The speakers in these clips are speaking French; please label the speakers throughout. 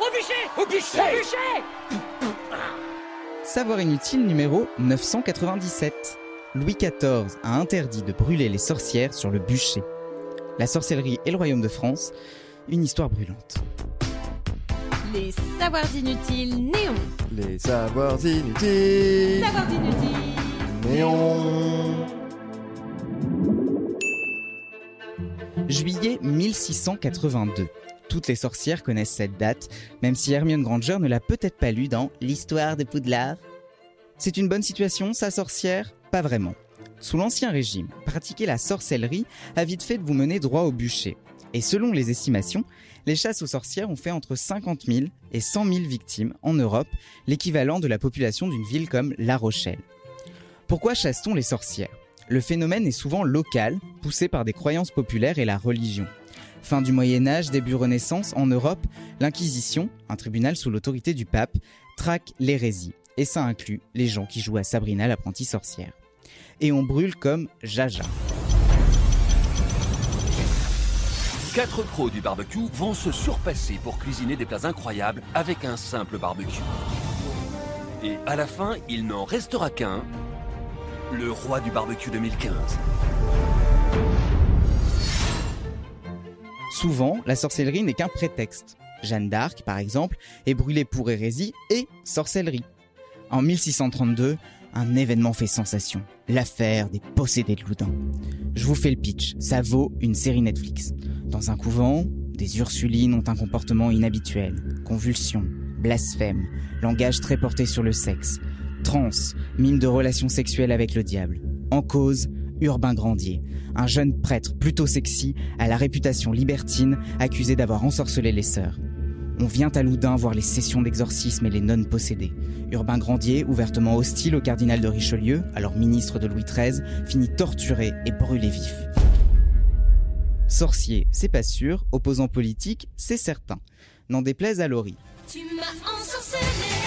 Speaker 1: Au bûcher Au bûcher Au bûcher
Speaker 2: Savoir inutile numéro 997. Louis XIV a interdit de brûler les sorcières sur le bûcher. La sorcellerie et le royaume de France, une histoire brûlante.
Speaker 3: Les savoirs inutiles néons.
Speaker 4: Les savoirs inutiles.
Speaker 3: Savoirs inutiles.
Speaker 4: Néon.
Speaker 2: Juillet 1682. Toutes les sorcières connaissent cette date, même si Hermione Granger ne l'a peut-être pas lu dans L'histoire de Poudlard. C'est une bonne situation, sa sorcière? Pas vraiment. Sous l'Ancien Régime, pratiquer la sorcellerie a vite fait de vous mener droit au bûcher. Et selon les estimations, les chasses aux sorcières ont fait entre 50 000 et 100 000 victimes en Europe, l'équivalent de la population d'une ville comme La Rochelle. Pourquoi chasse-t-on les sorcières? Le phénomène est souvent local, poussé par des croyances populaires et la religion. Fin du Moyen Âge, début Renaissance, en Europe, l'Inquisition, un tribunal sous l'autorité du pape, traque l'hérésie. Et ça inclut les gens qui jouent à Sabrina l'apprentie sorcière. Et on brûle comme Jaja.
Speaker 5: Quatre pros du barbecue vont se surpasser pour cuisiner des plats incroyables avec un simple barbecue. Et à la fin, il n'en restera qu'un, le roi du barbecue 2015.
Speaker 2: Souvent, la sorcellerie n'est qu'un prétexte. Jeanne d'Arc, par exemple, est brûlée pour hérésie et sorcellerie. En 1632, un événement fait sensation. L'affaire des possédés de Loudun. Je vous fais le pitch, ça vaut une série Netflix. Dans un couvent, des Ursulines ont un comportement inhabituel. Convulsions, blasphème, langage très porté sur le sexe, trans, mime de relations sexuelles avec le diable. En cause, Urbain Grandier, un jeune prêtre plutôt sexy à la réputation libertine, accusé d'avoir ensorcelé les sœurs. On vient à Loudun voir les sessions d'exorcisme et les nonnes possédées. Urbain Grandier, ouvertement hostile au cardinal de Richelieu, alors ministre de Louis XIII, finit torturé et brûlé vif. Sorcier, c'est pas sûr, opposant politique, c'est certain. N'en déplaise à Laurie.
Speaker 3: Tu m'as ensorcelé.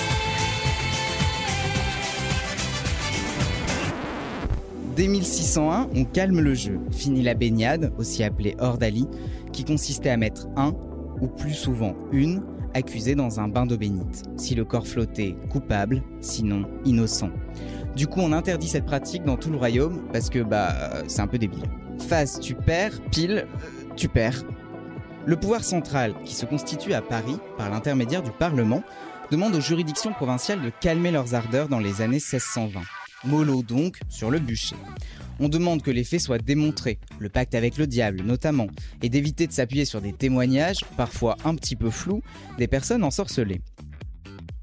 Speaker 2: Dès 1601, on calme le jeu. Fini la baignade, aussi appelée ordalie, qui consistait à mettre un, ou plus souvent une, accusé dans un bain d'eau bénite. Si le corps flottait, coupable, sinon innocent. Du coup, on interdit cette pratique dans tout le royaume parce que bah c'est un peu débile. Face, tu perds, pile, euh, tu perds. Le pouvoir central, qui se constitue à Paris par l'intermédiaire du Parlement, demande aux juridictions provinciales de calmer leurs ardeurs dans les années 1620. Mollo donc sur le bûcher. On demande que les faits soient démontrés, le pacte avec le diable notamment, et d'éviter de s'appuyer sur des témoignages, parfois un petit peu flous, des personnes ensorcelées.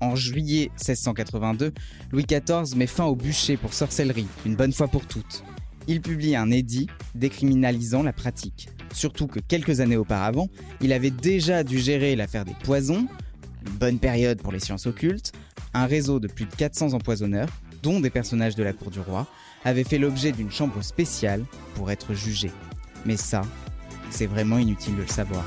Speaker 2: En juillet 1682, Louis XIV met fin au bûcher pour sorcellerie, une bonne fois pour toutes. Il publie un édit décriminalisant la pratique. Surtout que quelques années auparavant, il avait déjà dû gérer l'affaire des poisons, une bonne période pour les sciences occultes, un réseau de plus de 400 empoisonneurs, dont des personnages de la cour du roi, avaient fait l'objet d'une chambre spéciale pour être jugés. Mais ça, c'est vraiment inutile de le savoir.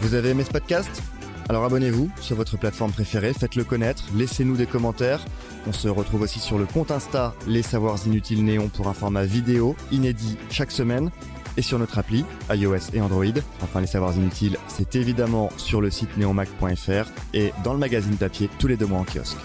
Speaker 4: Vous avez aimé ce podcast? Alors abonnez-vous sur votre plateforme préférée, faites-le connaître, laissez-nous des commentaires. On se retrouve aussi sur le compte Insta Les Savoirs Inutiles Néon pour un format vidéo inédit chaque semaine et sur notre appli iOS et Android. Enfin, les savoirs inutiles, c'est évidemment sur le site neomac.fr et dans le magazine papier tous les deux mois en kiosque.